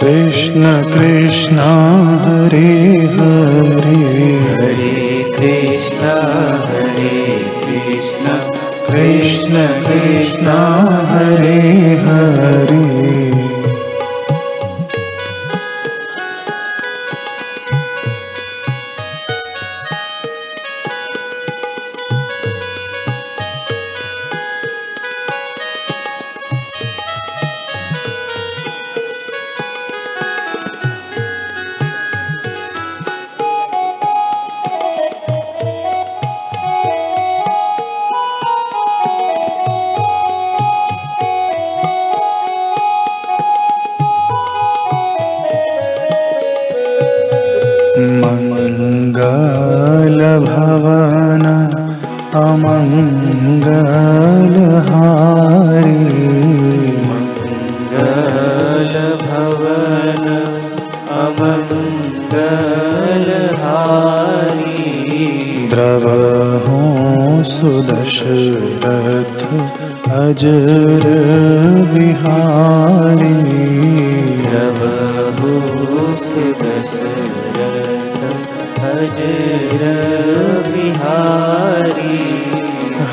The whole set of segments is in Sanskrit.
कृष्ण कृष्ण हरे हरे। हरे कृष्ण हरे कृष्ण। कृष्ण कृष्ण हरे हरे अमङ्गलहारी मङ्गलभवन अमङ्गलहारी। द्रवहो सुदशरथ अजर बिहारी प्रभु सुदशरथ अजर बिहारी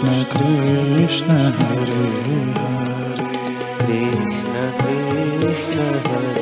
कृष्ण कृष्ण हरे हरे। कृष्ण कृष्ण